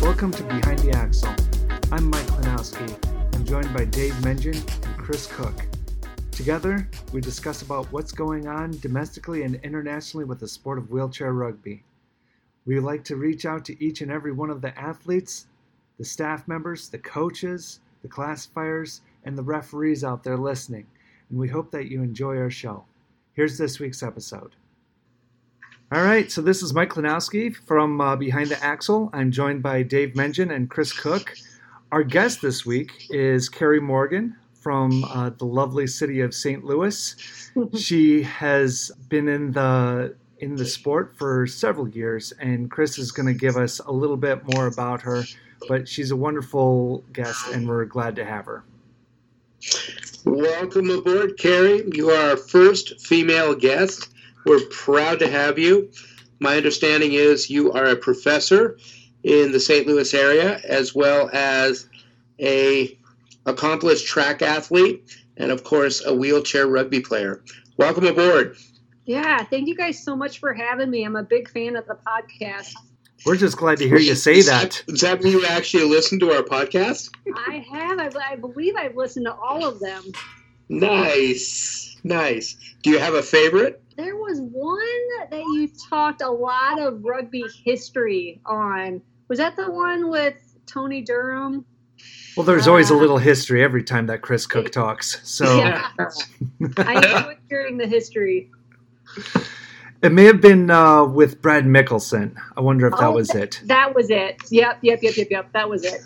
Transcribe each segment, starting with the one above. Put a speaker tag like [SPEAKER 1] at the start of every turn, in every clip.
[SPEAKER 1] Welcome to Behind the Axle. I'm Mike Klinowski. I'm joined by Dave Mengen and Chris Cook. Together, we discuss about what's going on domestically and internationally with the sport of wheelchair rugby. We like to reach out to each and every one of the athletes, the staff members, the coaches, the classifiers, and the referees out there listening, and we hope that you enjoy our show. Here's this week's episode. All right, so this is Mike Klinowski from uh, Behind the Axle. I'm joined by Dave Mengen and Chris Cook. Our guest this week is Kerri Morgan from uh, the lovely city of St. Louis. she has been in the in the sport for several years, and Chris is going to give us a little bit more about her. But she's a wonderful guest, and we're glad to have her.
[SPEAKER 2] Welcome aboard, Kerri. You are our first female guest. We're proud to have you. My understanding is you are a professor in the St. Louis area, as well as a accomplished track athlete, and of course, a wheelchair rugby player. Welcome aboard.
[SPEAKER 3] Yeah, thank you guys so much for having me. I'm a big fan of the podcast.
[SPEAKER 1] We're just glad to hear you say that.
[SPEAKER 2] Does that mean you actually listen to our podcast?
[SPEAKER 3] I have. I, I believe I've listened to all of them.
[SPEAKER 2] Nice. Nice. Do you have a favorite?
[SPEAKER 3] There was one that you talked a lot of rugby history on. Was that the one with Tony Durham?
[SPEAKER 1] Well, there's always a little history every time that Chris Cook talks. So
[SPEAKER 3] Yeah. I enjoyed hearing the history.
[SPEAKER 1] it may have been uh, with Brad Mickelson. I wonder if that
[SPEAKER 3] Oh,
[SPEAKER 1] was it.
[SPEAKER 3] That was it. Yep, yep, yep, yep, yep. That was it.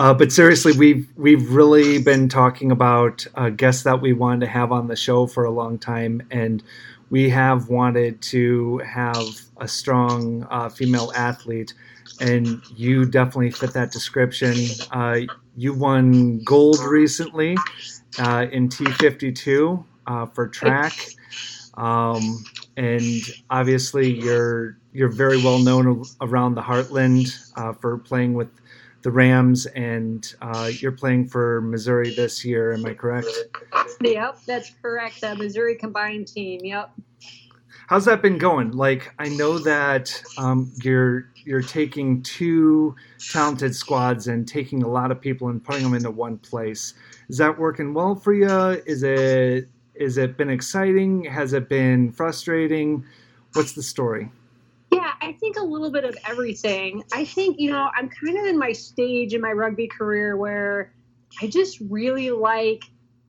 [SPEAKER 1] Uh, but seriously, we've we've really been talking about uh, guests that we wanted to have on the show for a long time, and we have wanted to have a strong uh, female athlete, and you definitely fit that description. Uh, you won gold recently uh, in T52 uh, for track, um, and obviously you're you're very well known around the Heartland uh, for playing with the Rams, and uh, you're playing for Missouri this year. Am I correct?
[SPEAKER 3] Yep, that's correct. The Missouri combined team. Yep.
[SPEAKER 1] How's that been going? Like, I know that um, you're you're taking two talented squads and taking a lot of people and putting them into one place. Is that working well for you? Is it is it been exciting? Has it been frustrating? What's the story?
[SPEAKER 3] Yeah, I think a little bit of everything. I think, you know, I'm kind of in my stage in my rugby career where I just really like,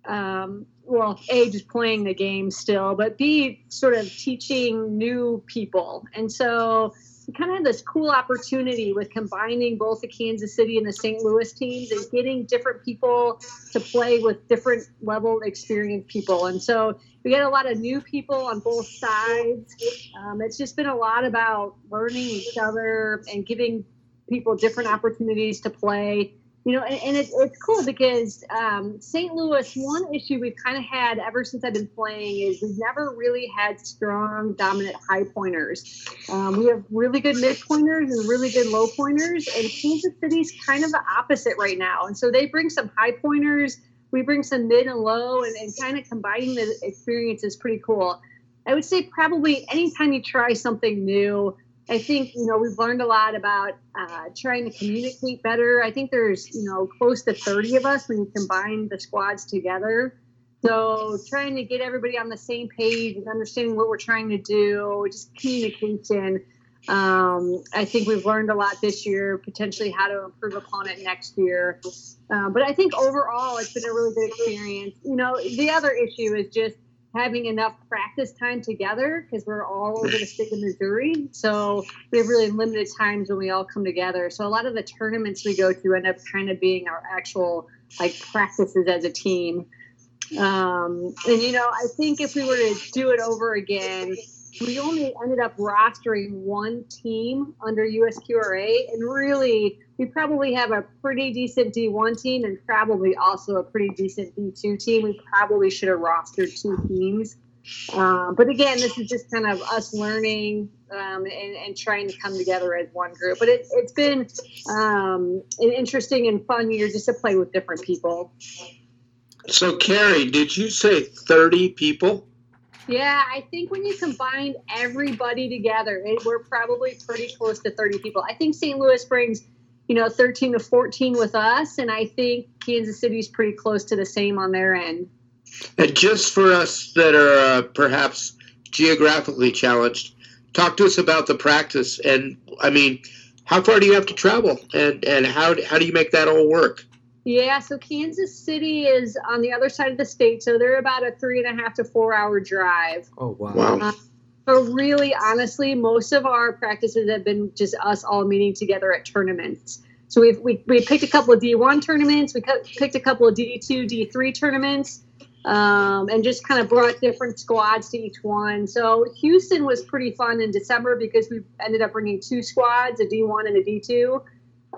[SPEAKER 3] um, well, A, just playing the game still, but B, sort of teaching new people. And so we kind of had this cool opportunity with combining both the Kansas City and the St. Louis teams and getting different people to play with different level experienced people. And so we get a lot of new people on both sides. Um, it's just been a lot about learning each other and giving people different opportunities to play. You know, and, and it, it's cool because um, St. Louis, one issue we've kind of had ever since I've been playing is we've never really had strong, dominant high pointers. Um, we have really good mid pointers and really good low pointers, and Kansas City's kind of the opposite right now. And so they bring some high pointers we bring some mid and low and, and kind of combining the experience is pretty cool. I would say probably anytime you try something new, I think, you know, we've learned a lot about uh, trying to communicate better. I think there's, you know, close to 30 of us when you combine the squads together. So trying to get everybody on the same page and understanding what we're trying to do, just communication. Um, I think we've learned a lot this year, potentially how to improve upon it next year. Uh, but I think overall, it's been a really good experience. You know, the other issue is just having enough practice time together because we're all over the state of Missouri. So we have really limited times when we all come together. So a lot of the tournaments we go to end up kind of being our actual like practices as a team. Um, and you know, I think if we were to do it over again, we only ended up rostering one team under USQRA, and really, we probably have a pretty decent D1 team and probably also a pretty decent D2 team. We probably should have rostered two teams. Um, but again, this is just kind of us learning um, and, and, trying to come together as one group. But it, has been um, an interesting and fun year just to play with different people.
[SPEAKER 2] So, Kerri, did you say 30 people?
[SPEAKER 3] Yeah, I think when you combine everybody together, it, we're probably pretty close to 30 people. I think St. Louis brings, you know, 13 to 14 with us, and I think Kansas City's pretty close to the same on their end.
[SPEAKER 2] And just for us that are uh, perhaps geographically challenged, talk to us about the practice. And I mean, how far do you have to travel, and and how how do you make that all work?
[SPEAKER 3] Yeah, so Kansas City is on the other side of the state, so they're about a three and a half to four hour drive.
[SPEAKER 1] Oh wow!
[SPEAKER 2] Wow. Uh,
[SPEAKER 3] but really, honestly, most of our practices have been just us all meeting together at tournaments. So we've we, we picked a couple of D1 tournaments, we picked a couple of D2, D3 tournaments, um, and just kind of brought different squads to each one. So Houston was pretty fun in December because we ended up bringing two squads, a D1 and a D2.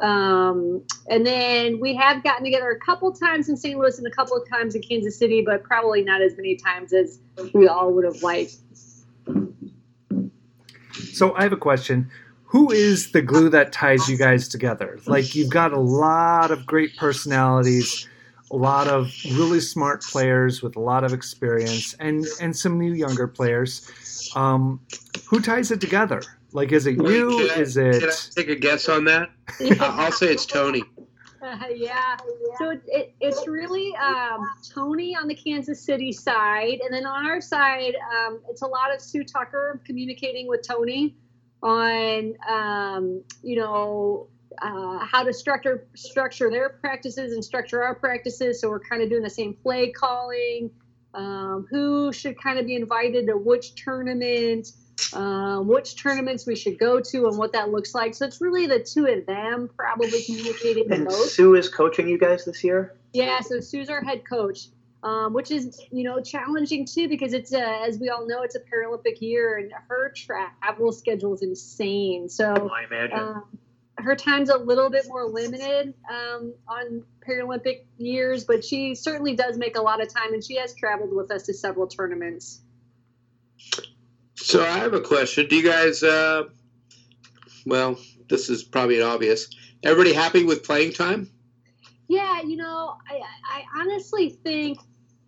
[SPEAKER 3] Um, and then we have gotten together a couple times in St. Louis and a couple of times in Kansas City, but probably not as many times as we all would have liked.
[SPEAKER 1] So I have a question. Who is the glue that ties you guys together? Like you've got a lot of great personalities, a lot of really smart players with a lot of experience, and and some new younger players. Um, who ties it together? Like, is it you? is it?
[SPEAKER 2] Can I take a guess on that? I'll say it's Tony.
[SPEAKER 3] Uh, yeah. So it, it, it's really um, Tony on the Kansas City side, and then on our side, um, it's a lot of Sue Tucker communicating with Tony on, um, you know, uh, how to structure structure their practices and structure our practices. So we're kind of doing the same play calling. Um, who should kind of be invited to which tournament? Um, which tournaments we should go to and what that looks like. So it's really the two of them probably communicating the
[SPEAKER 4] and
[SPEAKER 3] most.
[SPEAKER 4] Sue is coaching you guys this year.
[SPEAKER 3] Yeah, so Sue's our head coach, um, which is you know challenging too because it's a, as we all know it's a Paralympic year and her travel schedule is insane. So
[SPEAKER 4] oh, I imagine. Um,
[SPEAKER 3] her time's a little bit more limited um, on Paralympic years, but she certainly does make a lot of time, and she has traveled with us to several tournaments.
[SPEAKER 2] So I have a question. Do you guys? Uh, well, this is probably an obvious. Everybody happy with playing time?
[SPEAKER 3] Yeah, you know, I, I honestly think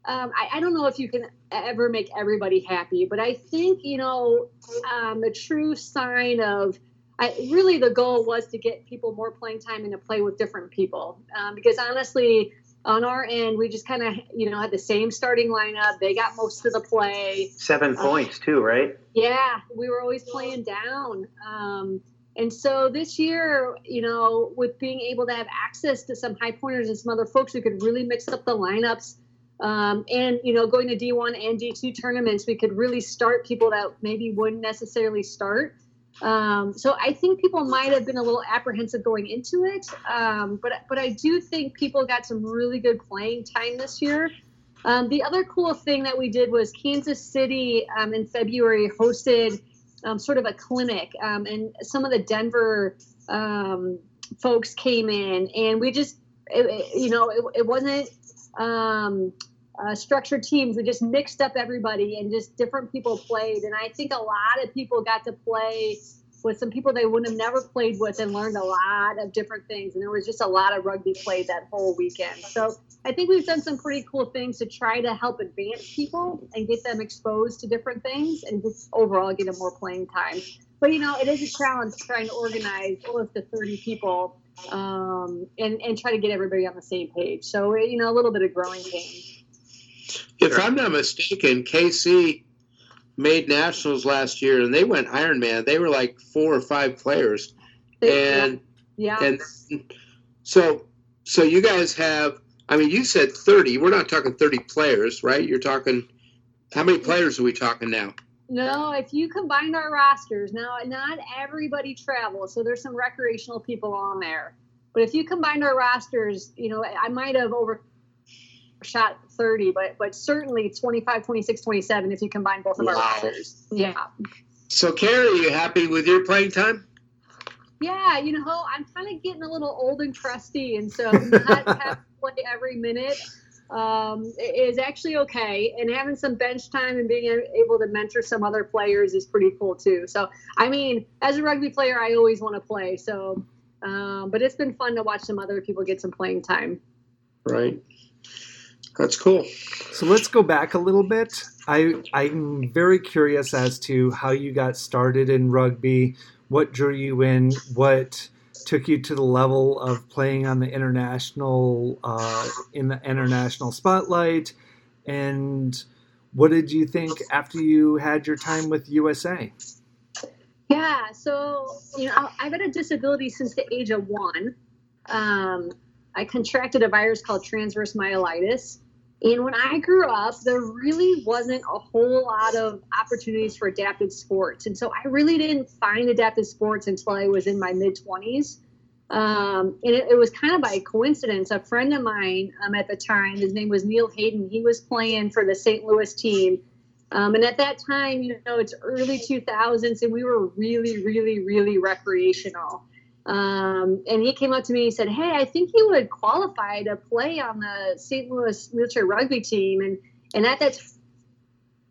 [SPEAKER 3] um, I, I, don't know if you can ever make everybody happy, but I think you know um, the true sign of I, really the goal was to get people more playing time and to play with different people um, because honestly on our end, we just kind of, you know, had the same starting lineup. They got most of the play.
[SPEAKER 4] Seven uh, points too, right?
[SPEAKER 3] Yeah, we were always playing down. Um, and so this year, you know, with being able to have access to some high pointers and some other folks who could really mix up the lineups, um, and you know, going to D1 and D2 tournaments, we could really start people that maybe wouldn't necessarily start. Um, so I think people might have been a little apprehensive going into it, um, but but I do think people got some really good playing time this year. Um, the other cool thing that we did was Kansas City um, in February hosted um, sort of a clinic, um, and some of the Denver folks came in, and we just it, you know it, it wasn't uh, structured teams. We just mixed up everybody and just different people played. And I think a lot of people got to play with some people they wouldn't have never played with and learned a lot of different things. And there was just a lot of rugby played that whole weekend. So I think we've done some pretty cool things to try to help advance people and get them exposed to different things and just overall get them more playing time. But you know, it is a challenge trying to organize close to 30 people um, and, and try to get everybody on the same page. So, you know, a little bit of growing pains.
[SPEAKER 2] If I'm not mistaken, KC made nationals last year and they went Ironman. They were like four or five players, and
[SPEAKER 3] yeah,
[SPEAKER 2] and so so you guys have. I mean, you said 30. We're not talking 30 players, right? You're talking. How many players are we talking now?
[SPEAKER 3] No, if you combine our rosters, now not everybody travels, so there's some recreational people on there. But if you combine our rosters, you know, I might have over shot 30, but but certainly 25, 26, 27 if you combine both of
[SPEAKER 2] Wow.
[SPEAKER 3] our rosters. Yeah.
[SPEAKER 2] So, Kerri, are you happy with your playing time?
[SPEAKER 3] Yeah, you know, I'm kind of getting a little old and crusty, and so not have to play every minute um, is actually okay. And having some bench time and being able to mentor some other players is pretty cool too. So, I mean, as a rugby player, I always want to play. So, um, but it's been fun to watch some other people get some playing time.
[SPEAKER 2] Right. That's cool.
[SPEAKER 1] So let's go back a little bit. I I'm very curious as to how you got started in rugby. What drew you in? What took you to the level of playing on the international uh, in the international spotlight? And what did you think after you had your time with USA?
[SPEAKER 3] Yeah, so you know, I've had a disability since the age of one. Um, I contracted a virus called transverse myelitis, and when I grew up, there really wasn't a whole lot of opportunities for adaptive sports, and so I really didn't find adaptive sports until I was in my mid twenties. Um, and it, it, was kind of by coincidence. A friend of mine um, at the time, his name was Neil Hayden. He was playing for the St. Louis team, um, and at that time, you know, it's early 2000s, and we were really, really, really recreational. Um, and he came up to me and said, "Hey, I think you would qualify to play on the St. Louis wheelchair rugby team." And and at that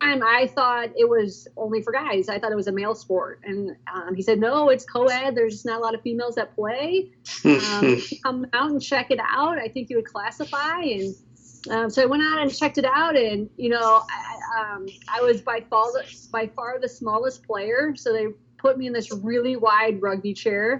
[SPEAKER 3] time, I thought it was only for guys. I thought it was a male sport. And um, he said, "No, it's co-ed. There's just not a lot of females that play. Um, come out and check it out. I think you would classify." And um, so I went out and checked it out, and you know, I, um, I was by far by far the smallest player. So they put me in this really wide rugby chair.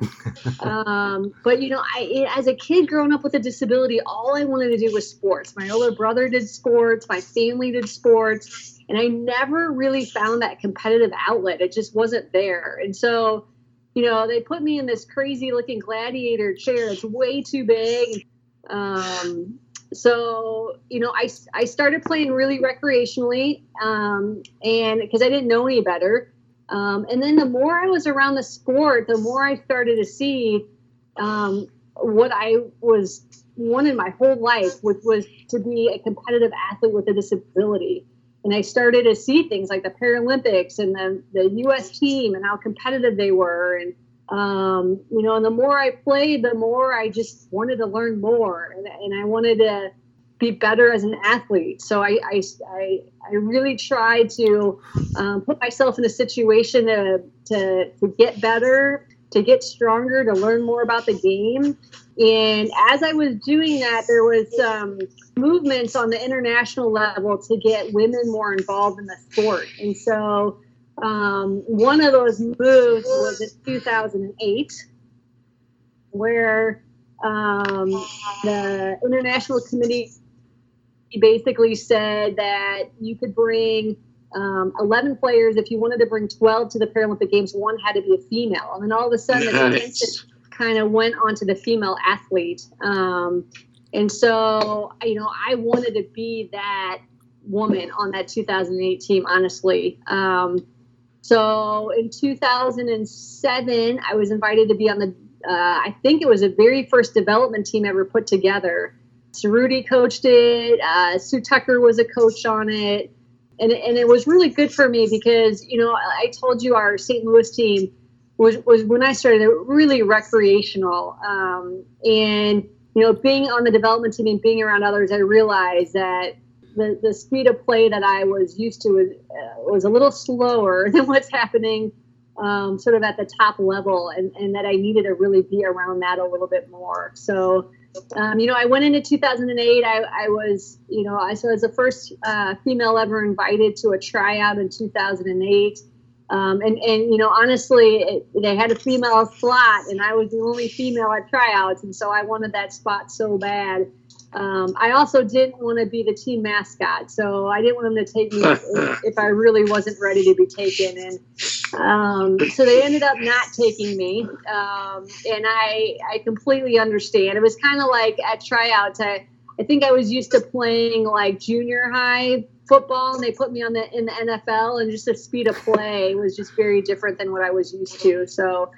[SPEAKER 3] um, but you know, I as a kid growing up with a disability, all I wanted to do was sports. My older brother did sports, my family did sports, and I never really found that competitive outlet. It just wasn't there. And so, you know, they put me in this crazy looking gladiator chair. It's way too big. Um, so you know, I I started playing really recreationally, um, and because I didn't know any better. Um, and then the more I was around the sport, the more I started to see um, what I was wanted my whole life, which was to be a competitive athlete with a disability. And I started to see things like the Paralympics and the, the U.S. team and how competitive they were. And, um, you know, and the more I played, the more I just wanted to learn more. And, and I wanted to be better as an athlete. So I, I, I, I really try to um, put myself in a situation to, to, to get better, to get stronger, to learn more about the game. And as I was doing that, there was um, movements on the international level to get women more involved in the sport. And so um, one of those moves was in 2008, where um, the International Committee basically said that you could bring um, 11 players. If you wanted to bring 12 to the Paralympic Games, one had to be a female. And then all of a sudden, the attention kind of went onto the female athlete. Um, and so, you know, I wanted to be that woman on that 2008 team, honestly. Um, so in 2007, I was invited to be on the, uh, I think it was the very first development team ever put together. Rudy coached it. Uh, Sue Tucker was a coach on it. And, and it was really good for me because, you know, I told you our St. Louis team was, was when I started, it really recreational. Um, and, you know, being on the development team and being around others, I realized that the, the speed of play that I was used to was, uh, was a little slower than what's happening um, sort of at the top level, and, and that I needed to really be around that a little bit more. So, um, you know, I went into 2008. I, I was, you know, I so as the first uh, female ever invited to a tryout in 2008. Um, and, and, you know, honestly, it, they had a female slot, and I was the only female at tryouts. And so I wanted that spot so bad. Um, I also didn't want to be the team mascot, so I didn't want them to take me if, if I really wasn't ready to be taken. And um, so they ended up not taking me, um, and I I completely understand. It was kind of like at tryouts. I I think I was used to playing like junior high football, and they put me on the in the NFL, and just the speed of play was just very different than what I was used to. So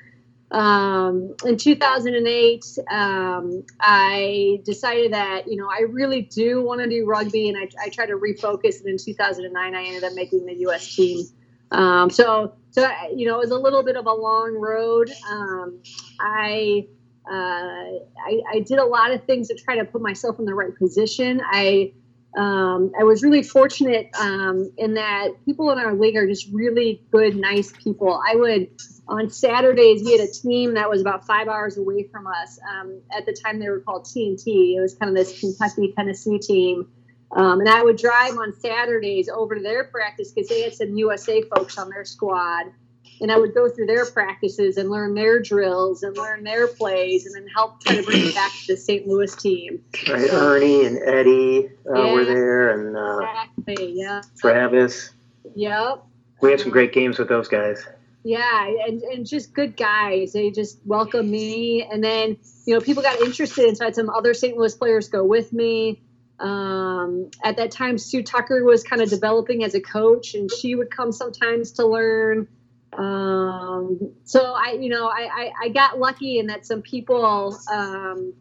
[SPEAKER 3] um, in 2008, um, I decided that you know I really do want to do rugby, and I, I tried to refocus. And in 2009, I ended up making the U.S. team. Um, so, so you know, it was a little bit of a long road. Um, I, uh, I, I did a lot of things to try to put myself in the right position. I um, I was really fortunate um, in that people in our league are just really good, nice people. I would on Saturdays, we had a team that was about five hours away from us. Um, at the time, they were called TNT. It was kind of this Kentucky Tennessee team. Um, and I would drive on Saturdays over to their practice because they had some USA folks on their squad. And I would go through their practices and learn their drills and learn their plays and then help try to bring it back to the St. Louis team.
[SPEAKER 4] Right, Ernie and Eddie uh, yeah, were there, and uh,
[SPEAKER 3] exactly, yeah.
[SPEAKER 4] Travis.
[SPEAKER 3] Yep.
[SPEAKER 4] We had some great games with those guys
[SPEAKER 3] yeah and, and just good guys they just welcomed me and then you know people got interested and so i had some other st louis players go with me um, at that time sue tucker was kind of developing as a coach and she would come sometimes to learn um, so i you know I, I, I got lucky in that some people um,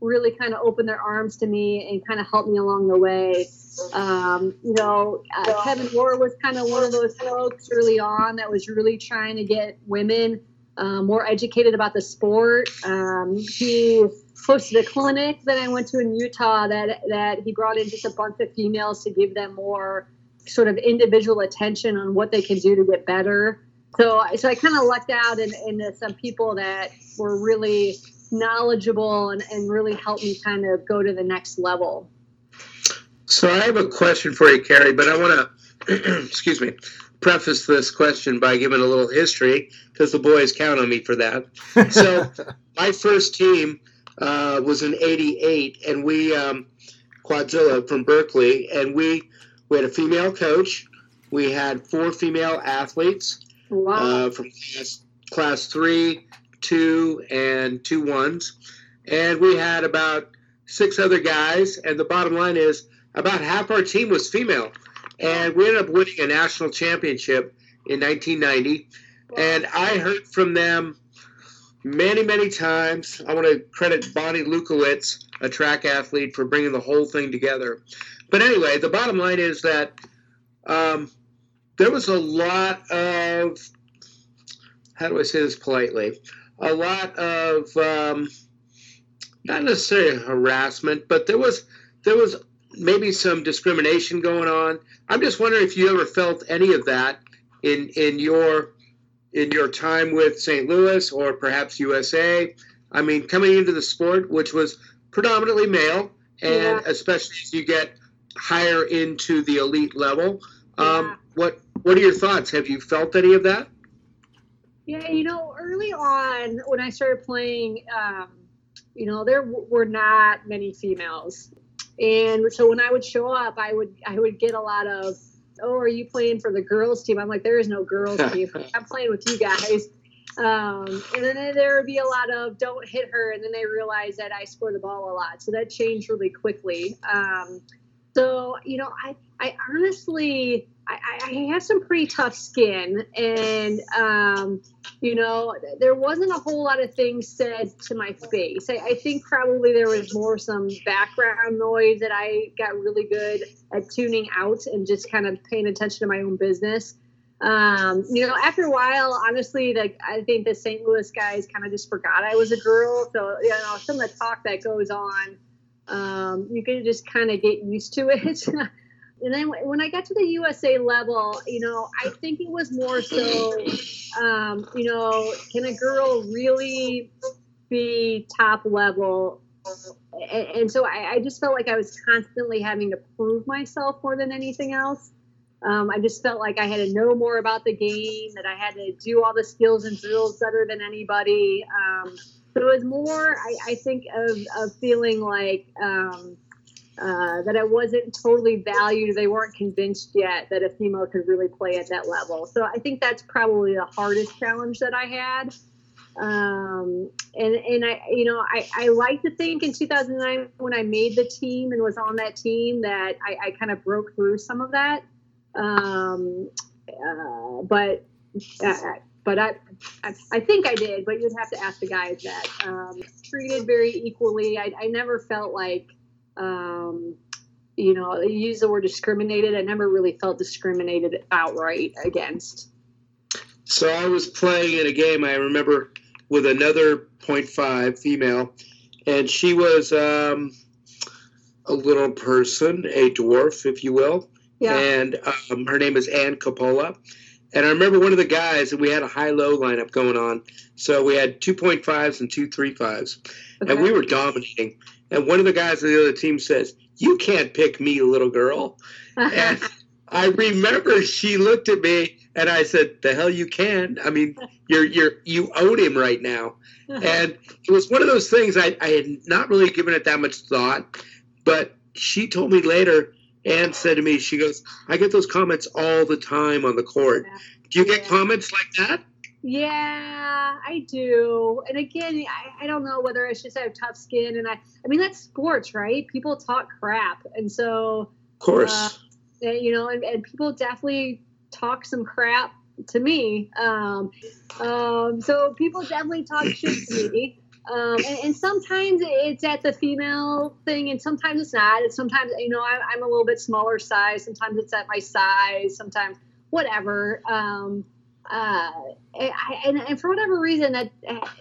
[SPEAKER 3] really kind of opened their arms to me and kind of helped me along the way um, you know, uh, Kevin Moore was kind of one of those folks early on that was really trying to get women uh, more educated about the sport. Um, he hosted the clinic that I went to in Utah that that he brought in just a bunch of females to give them more sort of individual attention on what they can do to get better. So, so I kind of lucked out in, in some people that were really knowledgeable and, and really helped me kind of go to the next level.
[SPEAKER 2] So I have a question for you, Kerri, but I want to, excuse me, preface this question by giving a little history because the boys count on me for that. So my first team uh, was in '88, and we um, Quadzilla from Berkeley, and we we had a female coach. We had four female athletes
[SPEAKER 3] wow.
[SPEAKER 2] uh, from class, class three, two, and two ones, and we had about six other guys. And the bottom line is about half our team was female. And we ended up winning a national championship in 1990. And I heard from them many, many times. I want to credit Bonnie Lukowitz, a track athlete, for bringing the whole thing together. But anyway, the bottom line is that um, there was a lot of, how do I say this politely? A lot of, um, not necessarily harassment, but there was there was maybe some discrimination going on. I'm just wondering if you ever felt any of that in in your in your time with St. Louis or perhaps USA. I mean, coming into the sport, which was predominantly male, and yeah. especially as you get higher into the elite level. Um, yeah. What What are your thoughts? Have you felt any of that?
[SPEAKER 3] Yeah, you know, early on when I started playing, um, you know, there w- were not many females and so when I would show up, I would I would get a lot of, "Oh, are you playing for the girls team?" I'm like, "There is no girls team. I'm playing with you guys." Um, and then there would be a lot of "Don't hit her," and then they realize that I score the ball a lot, so that changed really quickly. Um, so you know, I I honestly I, I have some pretty tough skin, and um, you know, there wasn't a whole lot of things said to my face. I, I, think probably there was more some background noise that I got really good at tuning out and just kind of paying attention to my own business. Um, you know, after a while, honestly, like I think the St. Louis guys kind of just forgot I was a girl. So you know, some of the talk that goes on, um, you can just kind of get used to it. and then when I got to the USA level, you know, I think it was more so, um, you know, can a girl really be top level? And, and so I, I, just felt like I was constantly having to prove myself more than anything else. Um, I just felt like I had to know more about the game, that I had to do all the skills and drills better than anybody. Um, so it was more, I, I think, of, of feeling like, um, uh, that I wasn't totally valued. They weren't convinced yet that a female could really play at that level. So I think that's probably the hardest challenge that I had. Um, and and I you know I, I like to think in 2009 when I made the team and was on that team that I, I kind of broke through some of that. Um, uh, but uh, but I, I, I think I did. But you'd have to ask the guys that. Um, treated very equally. I, I never felt like, um, you know, you use the word discriminated. I never really felt discriminated outright against.
[SPEAKER 2] So I was playing in a game I remember with another 0.5 female, and she was um, a little person, a dwarf, if you will.
[SPEAKER 3] Yeah.
[SPEAKER 2] And um, her name is Ann Coppola. And I remember one of the guys, and we had a high low lineup going on. So we had 2.5s and two 3.5s.
[SPEAKER 3] Okay.
[SPEAKER 2] And we were dominating. And one of the guys on the other team says, You can't pick me, little girl. And I remember she looked at me and I said, The hell you can. I mean, you're you're you own him right now. Uh-huh. And it was one of those things I, I had not really given it that much thought. But she told me later, Ann said to me, she goes, I get those comments all the time on the court. Do you get
[SPEAKER 3] Yeah.
[SPEAKER 2] comments like that?
[SPEAKER 3] Yeah, I do. And again, I, I don't know whether it's just I have tough skin, and I, I mean that's sports, right? People talk crap, and so
[SPEAKER 2] Of course.
[SPEAKER 3] Uh, uh, you know, and, and people definitely talk some crap to me. Um, um, so people definitely talk shit to me. Um, and, and sometimes it's at the female thing, and sometimes it's not. And sometimes, you know, I, I'm a little bit smaller size. Sometimes it's at my size. Sometimes, whatever. Um, uh, I, and, and for whatever reason, that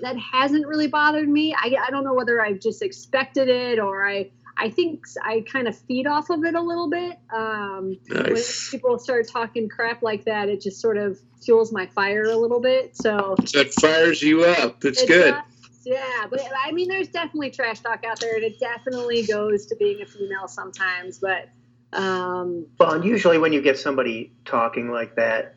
[SPEAKER 3] that hasn't really bothered me. I, I don't know whether I've just expected it or I I think I kind of feed off of it a little bit. Um, when people start talking crap like that, it just sort of fuels my fire a little bit. So
[SPEAKER 2] So it fires you up. It's
[SPEAKER 3] it
[SPEAKER 2] good.
[SPEAKER 3] Yeah, but I mean, there's definitely trash talk out there, and it definitely goes to being a female sometimes. But um,
[SPEAKER 4] Well, and usually when you get somebody talking like that,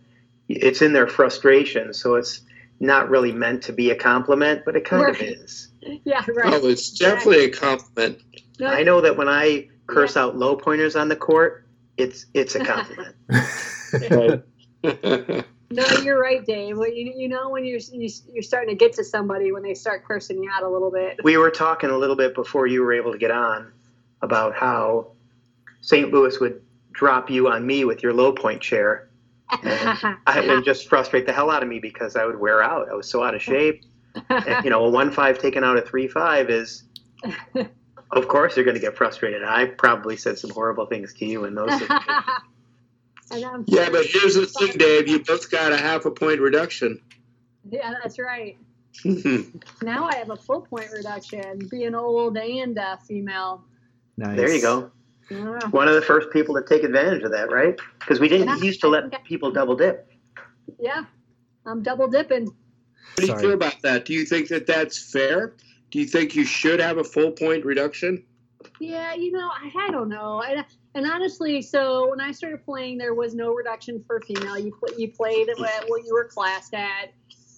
[SPEAKER 4] it's in their frustration, so it's not really meant to be a compliment, but it kind of is.
[SPEAKER 3] yeah, right.
[SPEAKER 2] Oh, it's definitely a compliment.
[SPEAKER 3] No,
[SPEAKER 4] I know that when I curse out low pointers on the court, it's it's a compliment.
[SPEAKER 3] no, you're right, Dave. Well, you, you know when you're you, you're starting to get to somebody when they start cursing you out a little bit.
[SPEAKER 4] we were talking a little bit before you were able to get on about how St. Louis would drop you on me with your low point chair. I would just frustrate the hell out of me because I would wear out. I was so out of shape. And, you know, a one five taken out a three five is, of course, you're going to get frustrated. I probably said some horrible things to you in those. situations.
[SPEAKER 3] And
[SPEAKER 2] yeah, but here's the thing, Dave. You both got a half a point reduction.
[SPEAKER 3] yeah, that's right. Now I have a full point reduction, being old and uh, female.
[SPEAKER 1] nice.
[SPEAKER 4] There you go.
[SPEAKER 3] Yeah.
[SPEAKER 4] One of the first people to take advantage of that, right? Because we didn't
[SPEAKER 3] Yeah.
[SPEAKER 4] used to let people double dip.
[SPEAKER 3] Yeah, I'm double dipping.
[SPEAKER 2] How do you
[SPEAKER 1] Sorry.
[SPEAKER 2] feel about that? Do you think that that's fair? Do you think you should have a full point reduction?
[SPEAKER 3] Yeah, you know, I, I don't know. And, and honestly, so when I started playing, there was no reduction for female. You pl- you played at what what you were classed at.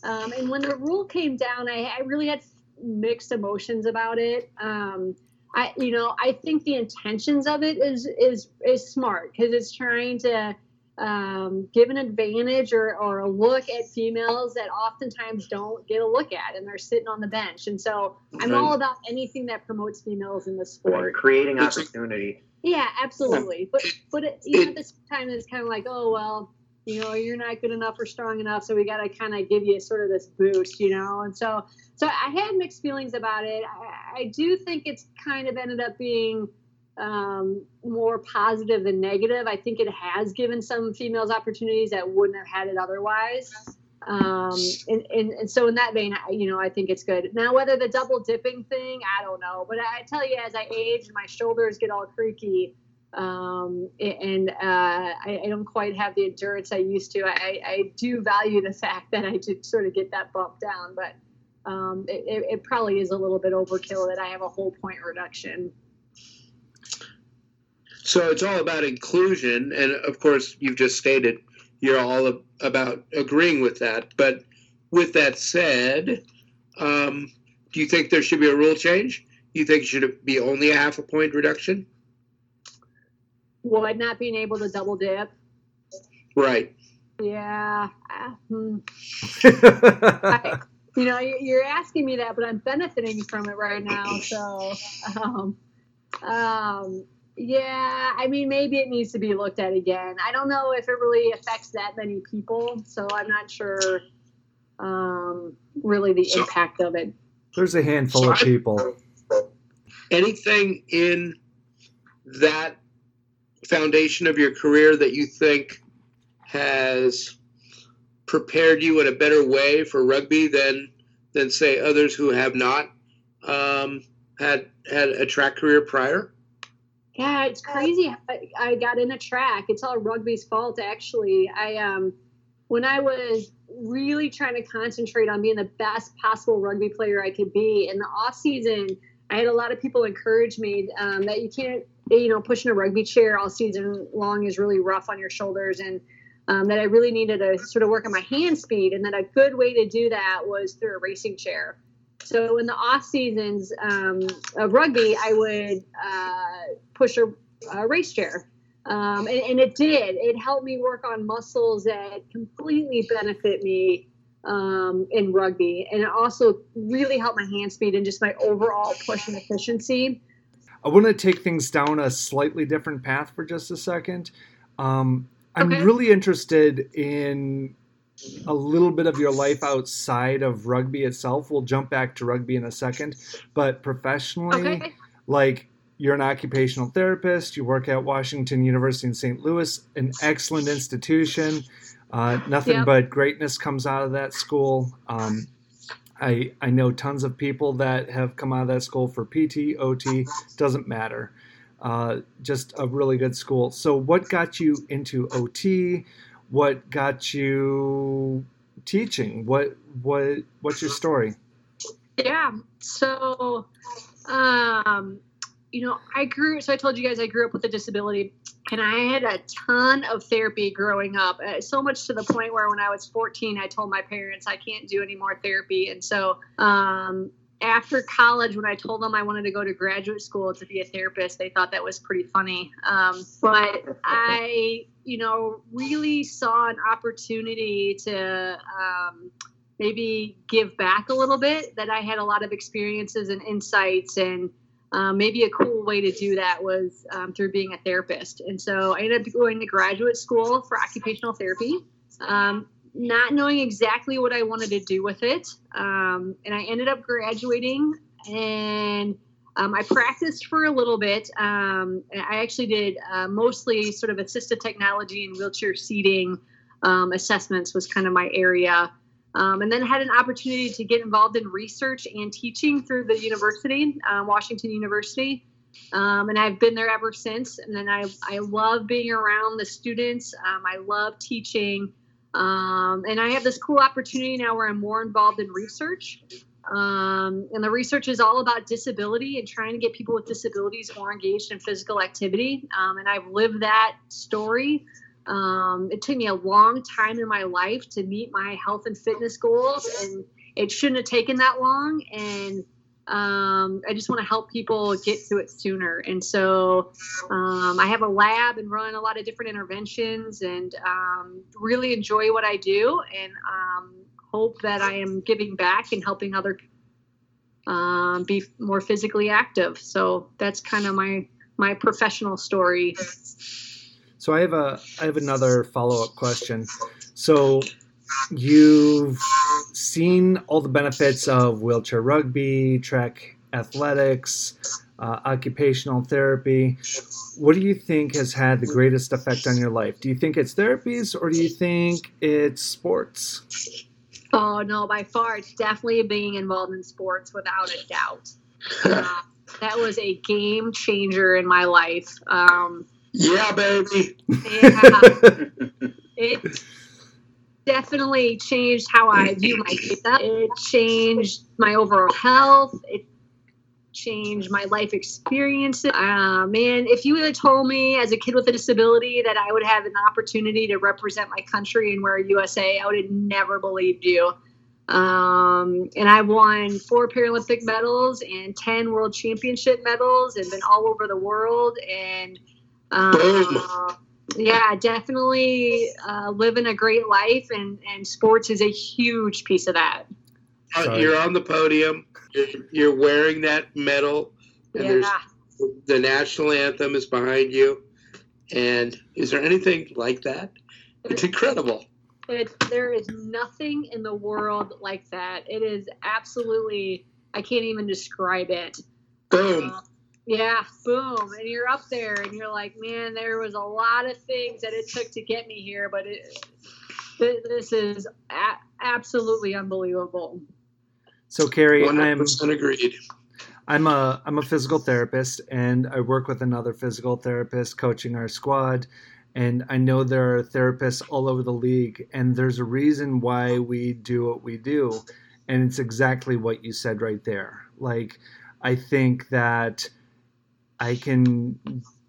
[SPEAKER 3] Um, and when the rule came down, I, I really had mixed emotions about it. Um, I, you know, I think the intentions of it is is is smart because it's trying to um, give an advantage or, or a look at females that oftentimes don't get a look at, and they're sitting on the bench. And so I'm
[SPEAKER 2] Right.
[SPEAKER 3] all about anything that promotes females in the sport.
[SPEAKER 4] Creating opportunity.
[SPEAKER 3] Yeah, absolutely. But but it, you know,
[SPEAKER 2] It-
[SPEAKER 3] at the same time, it's kind of like, oh well, you know, you're not good enough or strong enough, so we got to kind of give you sort of this boost, you know. And so so I had mixed feelings about it. I, I do think it's kind of ended up being um, more positive than negative. I think it has given some females opportunities that wouldn't have had it otherwise. Um, and, and, and so in that vein, I- you know, I think it's good. Now, whether the double dipping thing, I don't know. But I tell you, as I age and my shoulders get all creaky, um, and uh, I, I don't quite have the endurance I used to, I, I do value the fact that I did sort of get that bump down. But um, it, it probably is a little bit overkill that I have a whole point reduction.
[SPEAKER 2] So it's all about inclusion, and of course, you've just stated you're all about agreeing with that. But with that said, um, do you think there should be a rule change? You think it should be only a half a point reduction?
[SPEAKER 3] Would not being able to double dip.
[SPEAKER 2] Right.
[SPEAKER 3] Yeah. uh, hmm. I, you know, you- you're asking me that, but I'm benefiting from it right now. So, um, um, yeah, I mean, maybe it needs to be looked at again. I don't know if it really affects that many people, so I'm not sure. um, really the
[SPEAKER 2] So-
[SPEAKER 3] impact of it.
[SPEAKER 1] There's a handful of people.
[SPEAKER 2] Anything in that foundation of your career that you think has prepared you in a better way for rugby than than say others who have not um, had had a track career prior?
[SPEAKER 3] Yeah, it's crazy. I, I got in a track. It's all rugby's fault, actually. I um, when I was really trying to concentrate on being the best possible rugby player I could be in the off season, I had a lot of people encourage me um, that you can't, you know, pushing a rugby chair all season long is really rough on your shoulders, and um, that I really needed to sort of work on my hand speed, and that a good way to do that was through a racing chair. So in the off seasons um, of rugby, I would uh, push a, a race chair, um, and, and it did. It helped me work on muscles that completely benefit me um, in rugby, and it also really helped my hand speed and just my overall push and efficiency.
[SPEAKER 1] I want to take things down a slightly different path for just a second. Um, I'm
[SPEAKER 3] Okay.
[SPEAKER 1] really interested in a little bit of your life outside of rugby itself. We'll jump back to rugby in a second, but professionally,
[SPEAKER 3] Okay.
[SPEAKER 1] like you're an occupational therapist, you work at Washington University in St. Louis, an excellent institution. Uh, nothing
[SPEAKER 3] Yep.
[SPEAKER 1] but greatness comes out of that school. Um, I I know tons of people that have come out of that school for PT, OT, doesn't matter. Uh, just a really good school. So, what got you into OT? What got you teaching? What what what's your story?
[SPEAKER 3] Yeah. So, um, you know, I grew. So I told you guys I grew up with a disability, and I had a ton of therapy growing up. Uh, so much to the point where when I was 14, I told my parents I can't do any more therapy, and so. Um, after college, when I told them I wanted to go to graduate school to be a therapist, they thought that was pretty funny. Um, but I, you know, really saw an opportunity to um, maybe give back a little bit that i had a lot of experiences and insights and um, maybe a cool way to do that was um, through being a therapist. And so i ended up going to graduate school for occupational therapy um, not knowing exactly what i wanted to do with it um, and i ended up graduating and um, I practiced for a little bit. Um, I actually did uh, mostly sort of assistive technology and wheelchair seating um, assessments was kind of my area. Um, and then had an opportunity to get involved in research and teaching through the university, uh, Washington University. Um, and I've been there ever since. And then I, I love being around the students. Um, I love teaching. And I have this cool opportunity now where I'm more involved in research. Um, and the research is all about disability and trying to get people with disabilities more engaged in physical activity. Um, and I've lived that story. Um, it took me a long time in my life to meet my health and fitness goals, and it shouldn't have taken that long. And um, I just want to help people get to it sooner. And so um, I have a lab and run a lot of different interventions and um, really enjoy what I do and hope that I am giving back and helping other um, be more physically active. So that's kind of my my professional story.
[SPEAKER 1] So I have a I have another follow up question. So you've seen all the benefits of wheelchair rugby, track athletics, uh, occupational therapy. What do you think has had the greatest effect on your life? Do you think it's therapies or do you think it's sports?
[SPEAKER 3] Oh no, by far, it's definitely being involved in sports without a doubt. Uh, that was a game changer in my life. Um,
[SPEAKER 2] yeah, baby.
[SPEAKER 3] yeah, it definitely changed how I view my myself. It changed my overall health. It changed my life experiences. Uh, man, if you had told me as a kid with a disability that I would have an opportunity to represent my country and wear a USA, I would have never believed you. Um, and I've won four Paralympic medals and 10 world championship medals and been all over the world. And uh, yeah, definitely uh, living a great life, and, and sports is a huge piece of that.
[SPEAKER 2] Uh,
[SPEAKER 1] Sorry.
[SPEAKER 2] You're on the podium. You're, you're wearing that medal, and there's the national anthem is behind you. And is there anything like that? It's incredible.
[SPEAKER 3] It, there is nothing in the world like that. It is absolutely, I can't even describe it.
[SPEAKER 2] Boom.
[SPEAKER 3] Uh, yeah, boom. And you're up there and you're like, man, there was a lot of things that it took to get me here, but it, this is a- absolutely unbelievable.
[SPEAKER 1] So,
[SPEAKER 2] Kerri,
[SPEAKER 1] I'm
[SPEAKER 2] agreed.
[SPEAKER 1] I'm a I'm a physical therapist, and I work with another physical therapist coaching our squad. And I know there are therapists all over the league, and there's a reason why we do what we do, and it's exactly what you said right there. Like, I think that I can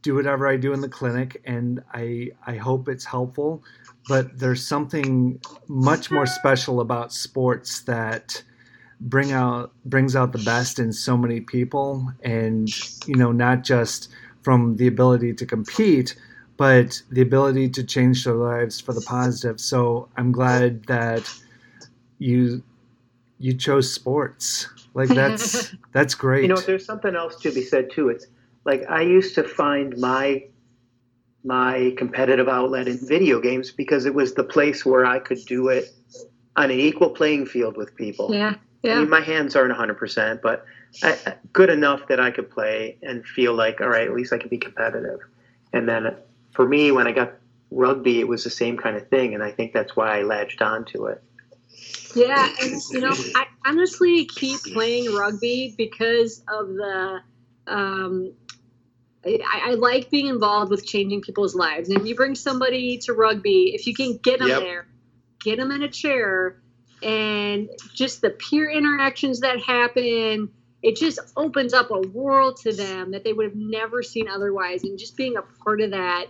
[SPEAKER 1] do whatever I do in the clinic, and I I hope it's helpful. But there's something much more special about sports that bring out brings out the best in so many people, and you know, not just from the ability to compete, but the ability to change their lives for the positive. So I'm glad that you you chose sports. Like that's that's great.
[SPEAKER 4] You know, there's something else to be said too. It's like I used to find my my competitive outlet in video games because it was the place where I could do it on an equal playing field with people.
[SPEAKER 3] Yeah,
[SPEAKER 4] I
[SPEAKER 3] yeah.
[SPEAKER 4] mean, my hands aren't 100%, but I, I- good enough that I could play and feel like, all right, at least I can be competitive. And then for me, when I got rugby, it was the same kind of thing, and I think that's why I latched onto it.
[SPEAKER 3] Yeah, and you know, I honestly keep playing rugby because of the. Um, I, I like being involved with changing people's lives, and if you bring somebody to rugby, if you can get them
[SPEAKER 2] Yep.
[SPEAKER 3] there, get them in a chair, and just the peer interactions that happen, it just opens up a world to them that they would have never seen otherwise, and just being a part of that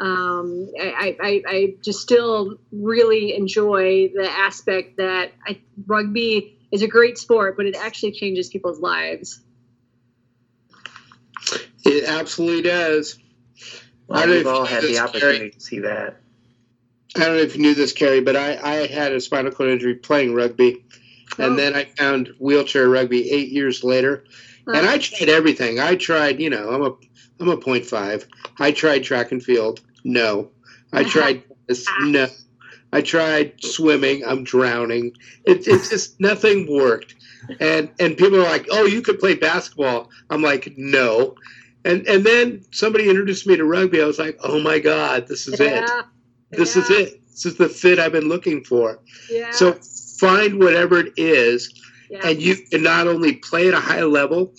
[SPEAKER 3] um, I, I, I just still really enjoy the aspect that I, rugby is a great sport, but it actually changes people's lives.
[SPEAKER 2] It absolutely does. I
[SPEAKER 4] Well, we've all had the
[SPEAKER 2] this,
[SPEAKER 4] opportunity to see that.
[SPEAKER 2] I don't know if you knew this, Kerri, but I, I had a spinal cord injury playing rugby,
[SPEAKER 3] Oh.
[SPEAKER 2] and then I found wheelchair rugby eight years later. And I tried everything. I tried, you know, I'm a I'm a point five. I tried track and field. No. I tried this. No. I tried swimming. I'm drowning. It, it's just nothing worked. And and people are like, oh, you could play basketball. I'm like, no. And and then somebody introduced me to rugby. I was like, oh my god, this is it. This
[SPEAKER 3] yeah,
[SPEAKER 2] is it. This is the fit I've been looking for.
[SPEAKER 3] Yeah,
[SPEAKER 2] So find whatever it is
[SPEAKER 3] yeah.
[SPEAKER 2] and you can not only play at a high level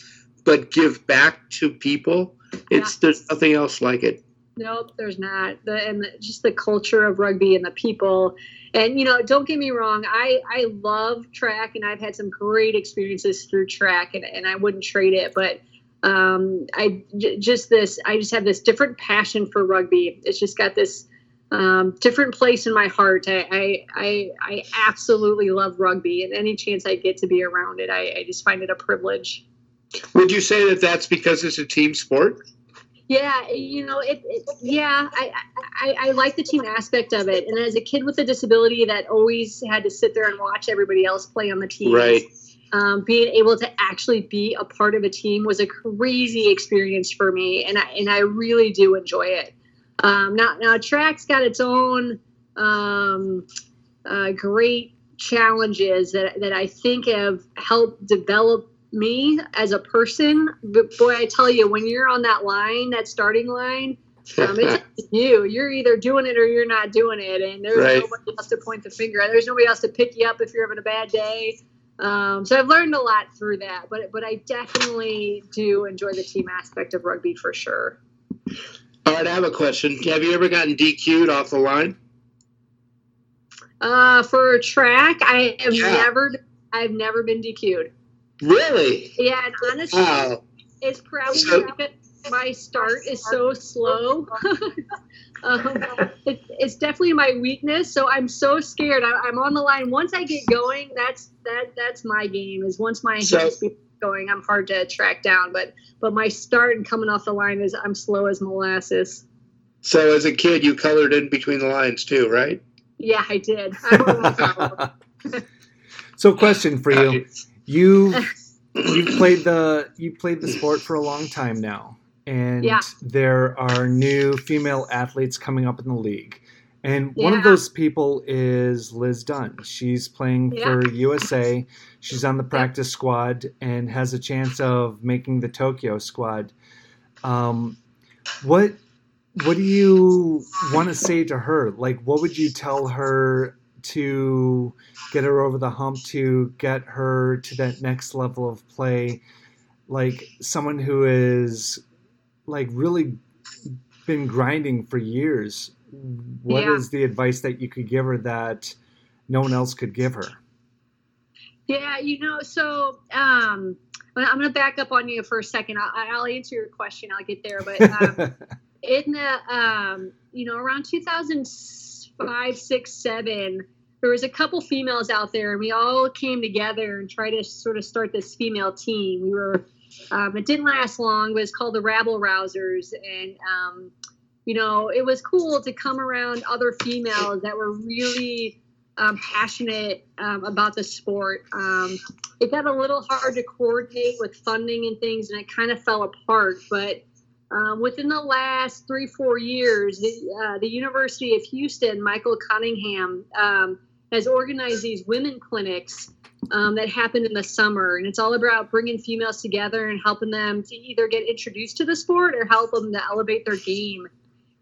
[SPEAKER 2] but give back to people it's there's nothing else like it
[SPEAKER 3] Nope, there's not. The, and the, just the culture of rugby and the people. And, you know, don't get me wrong. I, I love track and I've had some great experiences through track and, and I wouldn't trade it. But um, I j- just this, I just have this different passion for rugby. It's just got this um, different place in my heart. I, I, I, I absolutely love rugby and any chance I get to be around it, I, I just find it a privilege.
[SPEAKER 2] would you say that that's because it's a team sport
[SPEAKER 3] Yeah, you know, it, it yeah, I, I I like the team aspect of it. And as a kid with a disability that always had to sit there and watch everybody else play on the team,
[SPEAKER 2] right
[SPEAKER 3] um, being able to actually be a part of a team was a crazy experience for me, and I and I really do enjoy it. Um, now, now track's got its own um, uh, great challenges that that I think have helped develop me as a person. But boy, I tell you, when you're on that line, that starting line, um, it's you. You're either doing it or you're not doing it, and there's
[SPEAKER 2] Right.
[SPEAKER 3] nobody else to point the finger at. There's nobody else to pick you up if you're having a bad day. Um, so I've learned a lot through that, but but I definitely do enjoy the team aspect of rugby for sure.
[SPEAKER 2] All right i have a question have you ever gotten dq'd off the line
[SPEAKER 3] Uh, for track, I have
[SPEAKER 2] Yeah.
[SPEAKER 3] never I've never been DQ'd.
[SPEAKER 2] really
[SPEAKER 3] Yeah, and honestly,
[SPEAKER 2] wow
[SPEAKER 3] it's probably
[SPEAKER 2] So-
[SPEAKER 3] my start is so slow. um, it, it's definitely my weakness, so I'm so scared. I, I'm on the line. Once I get going, that's that that's my game. Is once my
[SPEAKER 2] So-
[SPEAKER 3] hand speed is going, I'm hard to track down. But but my start and coming off the line is I'm slow as molasses.
[SPEAKER 2] so as a kid you colored in between the lines too right
[SPEAKER 3] Yeah, I did. I
[SPEAKER 1] so, question for you: You you've played the you played the sport for a long time now, and
[SPEAKER 3] Yeah.
[SPEAKER 1] there are new female athletes coming up in the league. And one of those people is Liz Dunn. She's playing yeah. for USA. She's on the practice squad and has a chance of making the Tokyo squad. Um, what what do you want to say to her? Like, what would you tell her to get her over the hump to get her to that next level of play? Like someone who is like really been grinding for years what yeah. is the advice that you could give her that no one else could give her?
[SPEAKER 3] Yeah, you know, so um, I'm going to back up on you for a second. I'll, I'll answer your question. I'll get there, but um, in the um, you know around 2005, six, seven, there was a couple females out there, and we all came together and tried to sort of start this female team. We were um, it didn't last long, but it's called the Rabble Rousers, and um, you know, it was cool to come around other females that were really um, passionate um, about the sport. Um, it got a little hard to coordinate with funding and things, and it kind of fell apart. But um, within the last three, four years, the, uh, the University of Houston, Michael Cunningham, um, has organized these women clinics um, that happen in the summer. And it's all about bringing females together and helping them to either get introduced to the sport or help them to elevate their game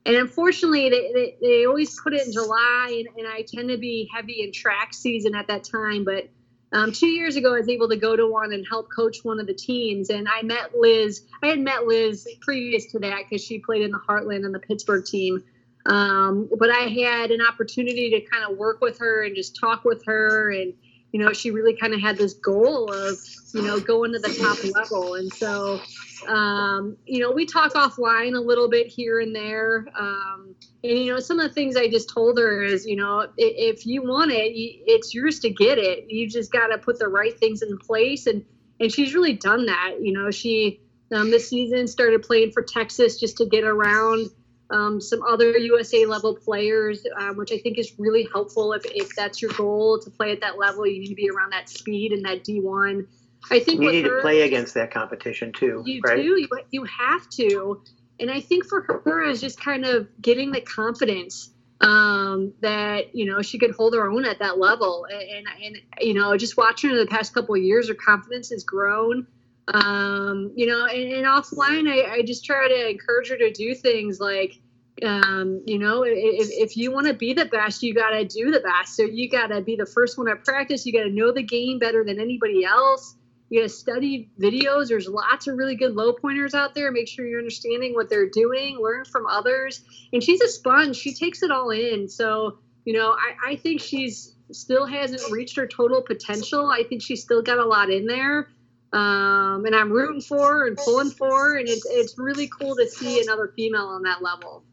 [SPEAKER 3] and unfortunately they, they, they, always put it in july and, and, i tend to be heavy in track season at that time but um, two years ago i was able to go to one and help coach one of the teams and i met liz i had met liz previous to that because she played in the heartland and the pittsburgh team um, but i had an opportunity to kind of work with her and just talk with her and you know, she really kind of had this goal of, you know, going to the top level. And so, um, you know, we talk offline a little bit here and there. Um, and, you know, some of the things I just told her is, you know, if, if you want it, it's yours to get it. You just got to put the right things in place. And, and she's really done that. You know, she, um, this season started playing for Texas just to get around um, some other USA level players, um, which I think is really helpful if, if that's your goal to play at that level. You need to be around that speed and that D1. I think
[SPEAKER 4] you need her, to play against that competition too.
[SPEAKER 3] You
[SPEAKER 4] right?
[SPEAKER 3] do. You, you have to. And I think for her is just kind of getting the confidence um, that you know she could hold her own at that level. And and you know just watching her the past couple of years, her confidence has grown um, you know, and, and offline, I, I, just try to encourage her to do things like, um, you know, if, if you want to be the best, you got to do the best. So you got to be the first one at practice. You got to know the game better than anybody else. You got to study videos. There's lots of really good low pointers out there. Make sure you're understanding what they're doing. Learn from others. And she's a sponge. She takes it all in. So, you know, I, I think she's still hasn't reached her total potential. I think she's still got a lot in there um, and I'm rooting for her and pulling for her, and it's it's really cool to see another female on that level.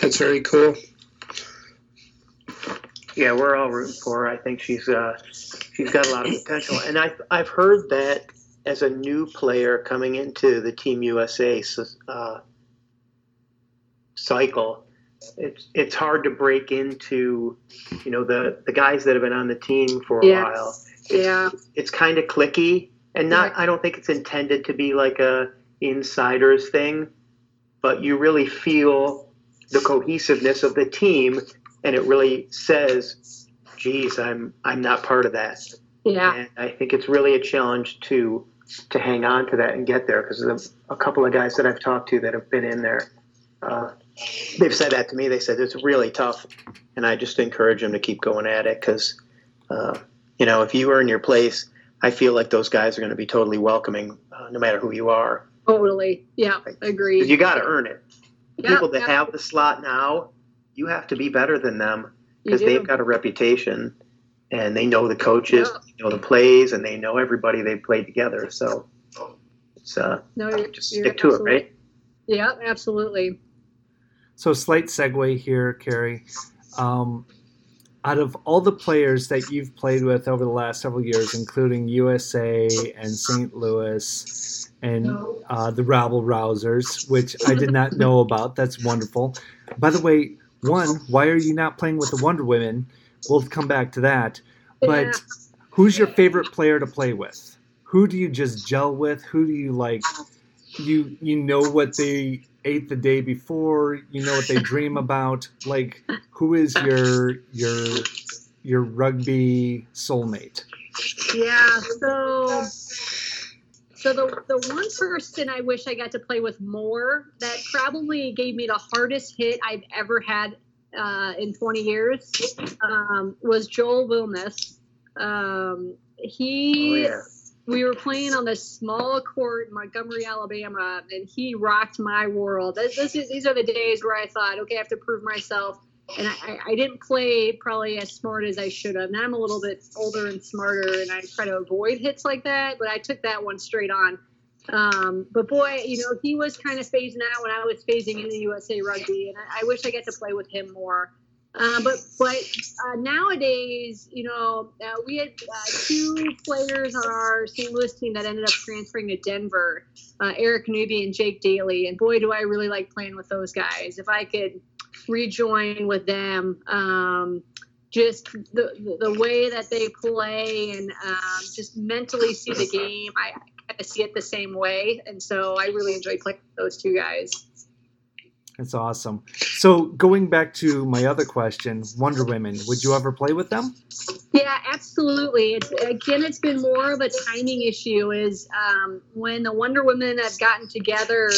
[SPEAKER 2] That's very cool.
[SPEAKER 4] Yeah, we're all rooting for her. I think she's uh, she's got a lot of potential, and I've I've heard that as a new player coming into the Team USA uh, cycle, it's it's hard to break into, you know, the the guys that have been on the team for a yes. while it's,
[SPEAKER 3] yeah.
[SPEAKER 4] It's kind of clicky and not, I don't think it's intended to be like a insiders thing, but you really feel the cohesiveness of the team and it really says, geez, I'm, I'm not part of that.
[SPEAKER 3] Yeah.
[SPEAKER 4] And I think it's really a challenge to, to hang on to that and get there because a couple of guys that I've talked to that have been in there, uh, they've said that to me. They said it's really tough, and I just encourage them to keep going at it because uh, you know, if you earn your place, I feel like those guys are going to be totally welcoming, uh, no matter who you are.
[SPEAKER 3] Totally. Yeah, I agree.
[SPEAKER 4] You got to earn it. People that have the slot now, you have to be better than them because they've got a reputation and they know the coaches, they know the plays, and they know everybody they've played together. So it's uh, no, just stick to it, right?
[SPEAKER 3] Yeah, absolutely.
[SPEAKER 1] So, slight segue here, Kerri. Um, out of all the players that you've played with over the last several years, including USA and St. Louis and uh, the Rabble Rousers, which I did not know about. That's wonderful. By the way, one, why are you not playing with the Wonder Women? We'll come back to that. But yeah. who's your favorite player to play with? Who do you just gel with? Who do you like? You you know what they ate the day before. You know what they dream about. Like, who is your your your rugby soulmate?
[SPEAKER 3] Yeah, so so the the one person I wish I got to play with more that probably gave me the hardest hit I've ever had uh, in 20 years um, was Joel Wilness. Um, he,
[SPEAKER 4] Oh, yeah.
[SPEAKER 3] we were playing on this small court in Montgomery, Alabama, and he rocked my world. This, this is, these are the days where I thought, okay, I have to prove myself. And I, I- didn't play probably as smart as I should have. Now I'm a little bit older and smarter, and I try to avoid hits like that. But I took that one straight on. Um, but boy, you know, he was kind of phasing out when I was phasing in the USA Rugby, and I, I wish I got to play with him more. Uh, but but uh, nowadays, you know, uh, we had uh, two players on our St. Louis team that ended up transferring to Denver, uh, Eric Newby and Jake Daly, and boy, do I really like playing with those guys. If I could rejoin with them, um, just the, the way that they play and um, just mentally see the game, I kind of see it the same way, and so I really enjoy playing with those two guys.
[SPEAKER 1] That's awesome. So going back to my other question, Wonder Women, would you ever play with them?
[SPEAKER 3] Yeah, absolutely. It's again, it's been more of a timing issue. Is um, when the Wonder Women have gotten together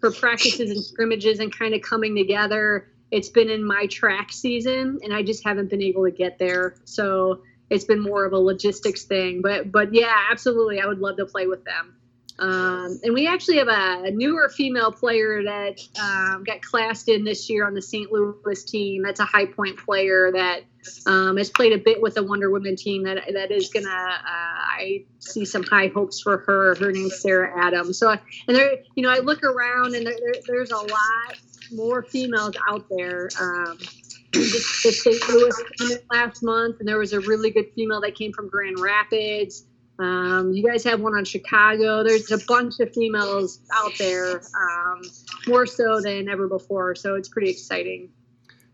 [SPEAKER 3] for practices and scrimmages and kind of coming together. It's been in my track season, and I just haven't been able to get there. So it's been more of a logistics thing. But but yeah, absolutely, I would love to play with them. Um, and we actually have a newer female player that um, got classed in this year on the St. Louis team. That's a high point player that um, has played a bit with the Wonder Woman team. That that is gonna. Uh, I see some high hopes for her. Her name's Sarah Adams. So and there, you know, I look around and there, there, there's a lot more females out there. Um, just the St. Louis last month, and there was a really good female that came from Grand Rapids. Um, you guys have one on Chicago. There's a bunch of females out there, um, more so than ever before. So it's pretty exciting.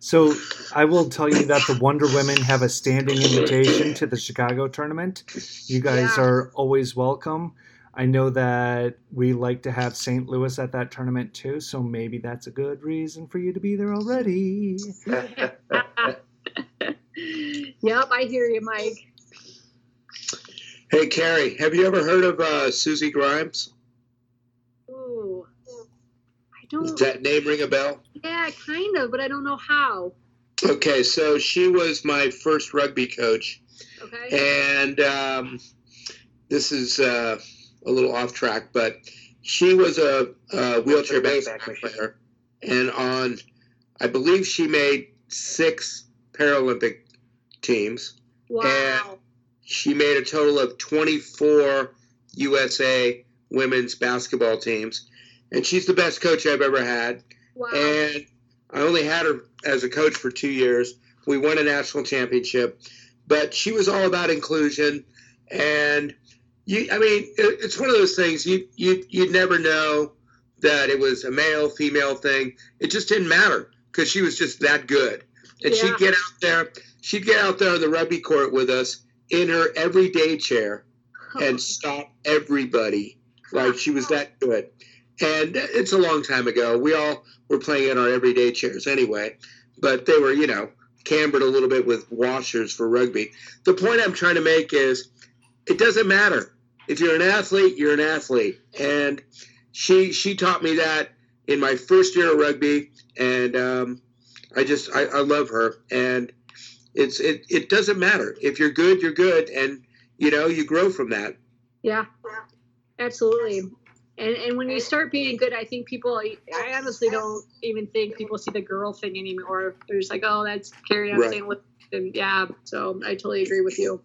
[SPEAKER 1] So I will tell you that the Wonder Women have a standing invitation to the Chicago tournament. You guys
[SPEAKER 3] Yeah.
[SPEAKER 1] are always welcome. I know that we like to have St. Louis at that tournament too, so maybe that's a good reason for you to be there already.
[SPEAKER 3] yep, I hear you, Mike.
[SPEAKER 2] Hey, Kerri, have you ever heard of uh, Susie Grimes?
[SPEAKER 3] Ooh, I don't.
[SPEAKER 2] that name ring a bell?
[SPEAKER 3] Yeah, kind of, but I don't know how.
[SPEAKER 2] Okay, so she was my first rugby coach,
[SPEAKER 3] Okay.
[SPEAKER 2] and um, this is uh, a little off track, but she was a, a wheelchair basketball player, and on, I believe she made six Paralympic teams.
[SPEAKER 3] Wow.
[SPEAKER 2] She made a total of 24 USA women's basketball teams, and she's the best coach I've ever had.
[SPEAKER 3] Wow.
[SPEAKER 2] and I only had her as a coach for two years. We won a national championship, but she was all about inclusion, and you. I mean, it, it's one of those things you you you'd never know that it was a male female thing. It just didn't matter because she was just that good, and
[SPEAKER 3] Yeah.
[SPEAKER 2] she'd get out there. She'd get out there on the rugby court with us in her everyday chair and stop everybody. Like she was that good. And it's a long time ago. We all were playing in our everyday chairs anyway, but they were, you know, cambered a little bit with washers for rugby. The point I'm trying to make is it doesn't matter. If you're an athlete, you're an athlete. And she she taught me that in my first year of rugby and um, I just I, I love her and it's it, it doesn't matter. If you're good, you're good and you know, you grow from that.
[SPEAKER 3] Yeah, absolutely. And and when you start being good, I think people. I honestly don't even think people see the girl thing anymore. They're just like, oh, that's Kerri on
[SPEAKER 2] Right.
[SPEAKER 3] And yeah, so I totally agree with you.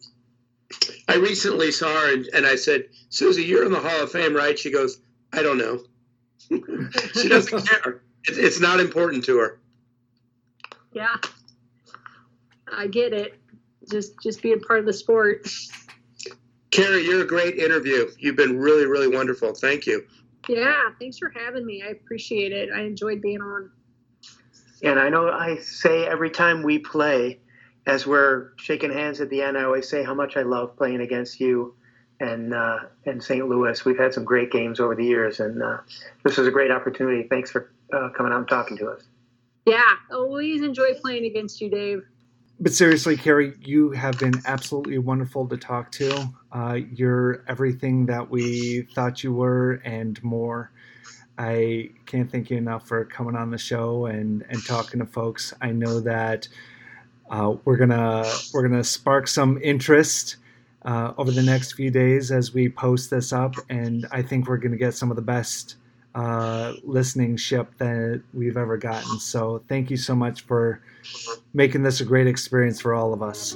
[SPEAKER 2] I recently saw her and, and I said, Susie, you're in the Hall of Fame, right? She goes, I don't know. she doesn't care. It, it's not important to her.
[SPEAKER 3] Yeah, I get it. Just just being part of the sport.
[SPEAKER 2] Kerri, you're a great interview. You've been really, really wonderful. Thank you.
[SPEAKER 3] Yeah, thanks for having me. I appreciate it. I enjoyed being on.
[SPEAKER 4] And I know I say every time we play, as we're shaking hands at the end, I always say how much I love playing against you. and uh, and St. Louis. We've had some great games over the years, and uh, this was a great opportunity. Thanks for uh, coming out and talking to us.
[SPEAKER 3] Yeah, always enjoy playing against you, Dave.
[SPEAKER 1] But seriously, Kerri, you have been absolutely wonderful to talk to. Uh, you're everything that we thought you were and more. I can't thank you enough for coming on the show and, and talking to folks. I know that uh, we're gonna we're gonna spark some interest uh, over the next few days as we post this up, and I think we're gonna get some of the best uh, listening ship that we've ever gotten. So thank you so much for making this a great experience for all of us.